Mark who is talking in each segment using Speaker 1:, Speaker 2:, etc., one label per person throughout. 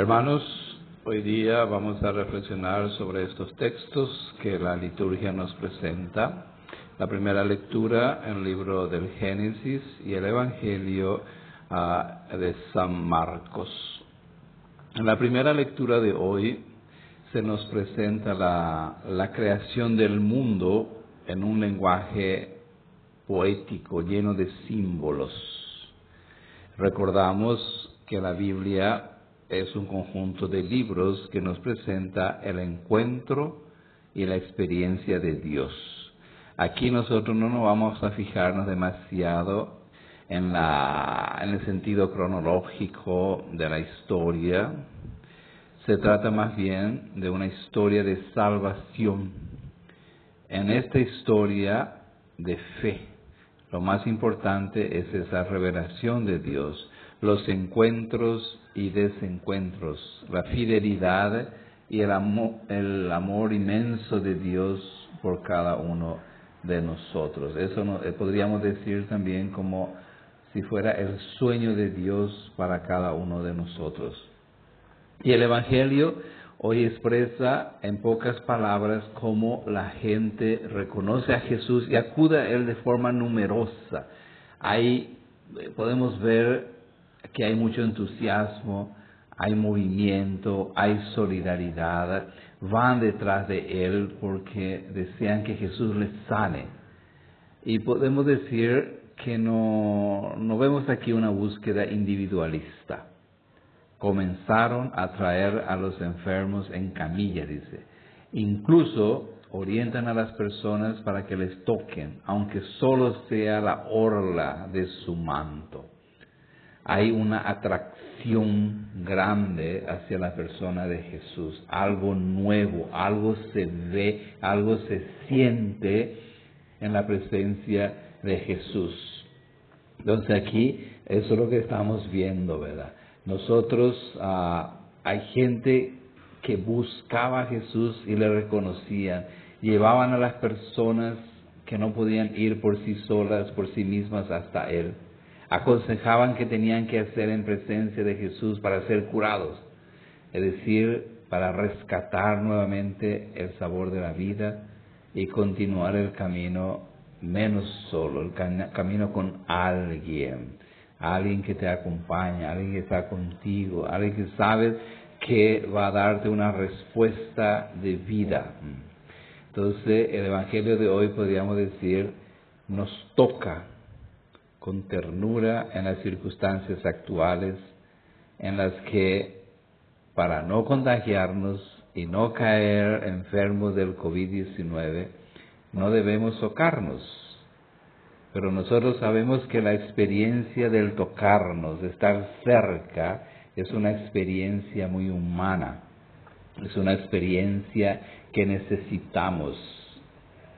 Speaker 1: Hermanos, hoy día vamos a reflexionar sobre estos textos que la liturgia nos presenta. La primera lectura en el libro del Génesis y el Evangelio ah, de San Marcos. En la primera lectura de hoy se nos presenta la, la creación del mundo en un lenguaje poético lleno de símbolos. Recordamos que la Biblia es un conjunto de libros que nos presenta el encuentro y la experiencia de Dios. Aquí nosotros no nos vamos a fijarnos demasiado en, la, en el sentido cronológico de la historia. Se trata más bien de una historia de salvación. En esta historia de fe, lo más importante es esa revelación de Dios los encuentros y desencuentros, la fidelidad y el amor, el amor inmenso de Dios por cada uno de nosotros. Eso eh, podríamos decir también como si fuera el sueño de Dios para cada uno de nosotros. Y el Evangelio hoy expresa en pocas palabras cómo la gente reconoce a Jesús y acude a Él de forma numerosa. Ahí eh, podemos ver que hay mucho entusiasmo, hay movimiento, hay solidaridad, van detrás de Él porque desean que Jesús les sane. Y podemos decir que no, no vemos aquí una búsqueda individualista. Comenzaron a traer a los enfermos en camilla, dice. Incluso orientan a las personas para que les toquen, aunque solo sea la orla de su manto hay una atracción grande hacia la persona de Jesús, algo nuevo, algo se ve, algo se siente en la presencia de Jesús. Entonces aquí eso es lo que estamos viendo, ¿verdad? Nosotros, ah, hay gente que buscaba a Jesús y le reconocían, llevaban a las personas que no podían ir por sí solas, por sí mismas hasta Él aconsejaban que tenían que hacer en presencia de Jesús para ser curados, es decir, para rescatar nuevamente el sabor de la vida y continuar el camino menos solo, el camino con alguien, alguien que te acompaña, alguien que está contigo, alguien que sabe que va a darte una respuesta de vida. Entonces, el Evangelio de hoy podríamos decir, nos toca con ternura en las circunstancias actuales en las que para no contagiarnos y no caer enfermos del COVID-19, no debemos tocarnos. Pero nosotros sabemos que la experiencia del tocarnos, de estar cerca, es una experiencia muy humana, es una experiencia que necesitamos.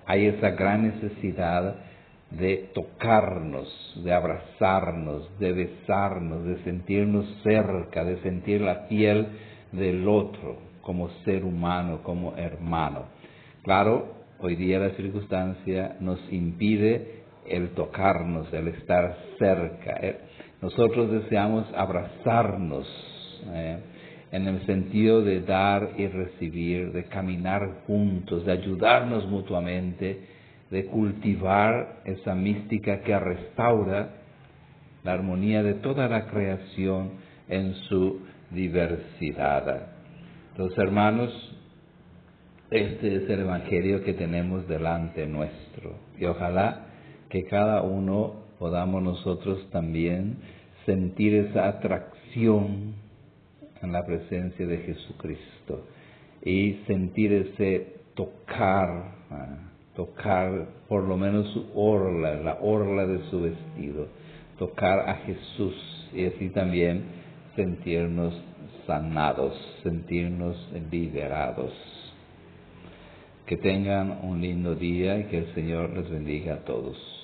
Speaker 1: Hay esa gran necesidad de tocarnos, de abrazarnos, de besarnos, de sentirnos cerca, de sentir la piel del otro como ser humano, como hermano. Claro, hoy día la circunstancia nos impide el tocarnos, el estar cerca. Eh, nosotros deseamos abrazarnos eh, en el sentido de dar y recibir, de caminar juntos, de ayudarnos mutuamente de cultivar esa mística que restaura la armonía de toda la creación en su diversidad. Los hermanos, este es el Evangelio que tenemos delante nuestro y ojalá que cada uno podamos nosotros también sentir esa atracción en la presencia de Jesucristo y sentir ese tocar. Tocar por lo menos su orla, la orla de su vestido, tocar a Jesús y así también sentirnos sanados, sentirnos liberados. Que tengan un lindo día y que el Señor les bendiga a todos.